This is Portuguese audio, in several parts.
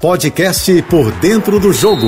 Podcast Por Dentro do Jogo,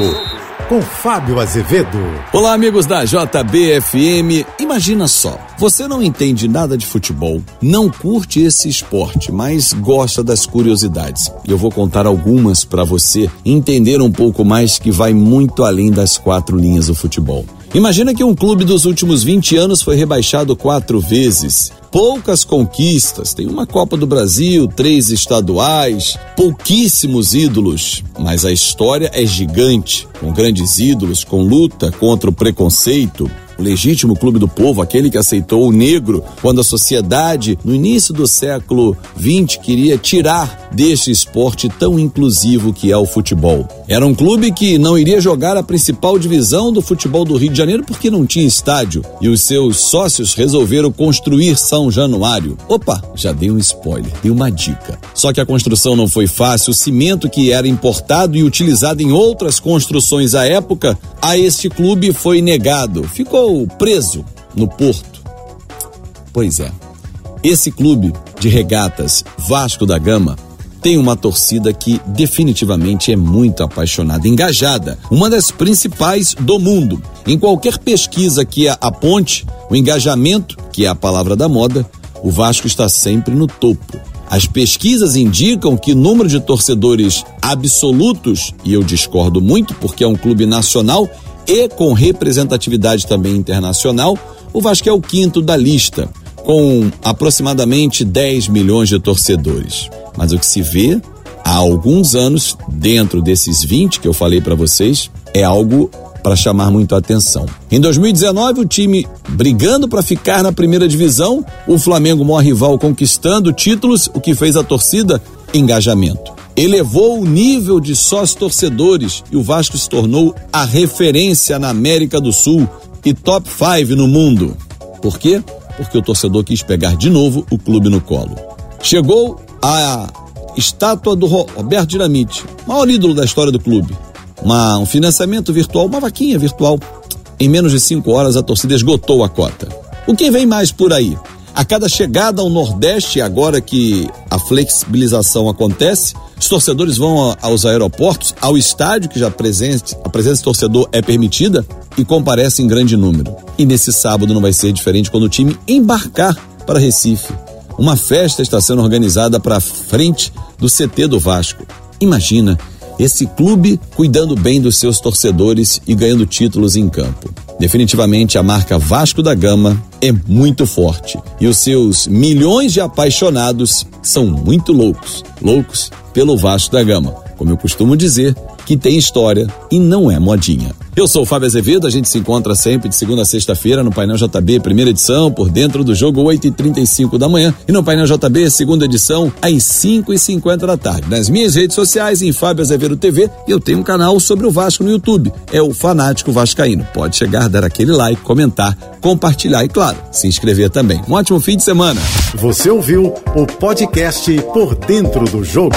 com Fábio Azevedo. Olá, amigos da JBFM. Imagina só, você não entende nada de futebol, não curte esse esporte, mas gosta das curiosidades. E eu vou contar algumas para você entender um pouco mais que vai muito além das quatro linhas do futebol. Imagina que um clube dos últimos 20 anos foi rebaixado quatro vezes. Poucas conquistas, tem uma Copa do Brasil, três estaduais, pouquíssimos ídolos, mas a história é gigante, com grandes ídolos, com luta contra o preconceito, legítimo clube do povo, aquele que aceitou o negro quando a sociedade, no início do século XX, queria tirar deste esporte tão inclusivo que é o futebol. Era um clube que não iria jogar a principal divisão do futebol do Rio de Janeiro porque não tinha estádio e os seus sócios resolveram construir São Januário. Opa, já dei um spoiler, dei uma dica. Só que a construção não foi fácil, o cimento que era importado e utilizado em outras construções à época, a este clube foi negado. Ficou ficou preso no porto. Pois é, esse clube de regatas Vasco da Gama tem uma torcida que definitivamente é muito apaixonada, engajada, uma das principais do mundo. Em qualquer pesquisa que aponte o engajamento, que é a palavra da moda, o Vasco está sempre no topo. As pesquisas indicam que o número de torcedores absolutos, e eu discordo muito porque é um clube nacional, e com representatividade também internacional, o Vasco é o quinto da lista, com aproximadamente 10 milhões de torcedores. Mas o que se vê há alguns anos, dentro desses 20 que eu falei para vocês, é algo para chamar muito a atenção. Em 2019, o time brigando para ficar na primeira divisão, o Flamengo, maior rival, conquistando títulos, o que fez a torcida engajamento elevou o nível de sócios torcedores e o Vasco se tornou a referência na América do Sul e top 5 no mundo. Por quê? Porque o torcedor quis pegar de novo o clube no colo. Chegou a estátua do Roberto Dinamite, maior ídolo da história do clube. Uma, um financiamento virtual, uma vaquinha virtual. Em menos de cinco horas a torcida esgotou a cota. O que vem mais por aí? A cada chegada ao Nordeste, agora que a flexibilização acontece, os torcedores vão aos aeroportos, ao estádio, que já presente, a presença de torcedor é permitida, e comparecem em grande número. E nesse sábado não vai ser diferente quando o time embarcar para Recife. Uma festa está sendo organizada para frente do CT do Vasco. Imagina esse clube cuidando bem dos seus torcedores e ganhando títulos em campo. Definitivamente a marca Vasco da Gama é muito forte e os seus milhões de apaixonados são muito loucos, loucos pelo Vasco da Gama. Como eu costumo dizer, que tem história e não é modinha. Eu sou o Fábio Azevedo, a gente se encontra sempre de segunda a sexta-feira no Painel JB, primeira edição, por dentro do jogo 8h35 da manhã, e no Painel JB, segunda edição, às 5h50 da tarde. Nas minhas redes sociais, em Fábio Azevedo TV, eu tenho um canal sobre o Vasco no YouTube. É o Fanático Vascaíno. Pode chegar, dar aquele like, comentar, compartilhar e, claro, se inscrever também. Um ótimo fim de semana. Você ouviu o podcast Por Dentro do Jogo.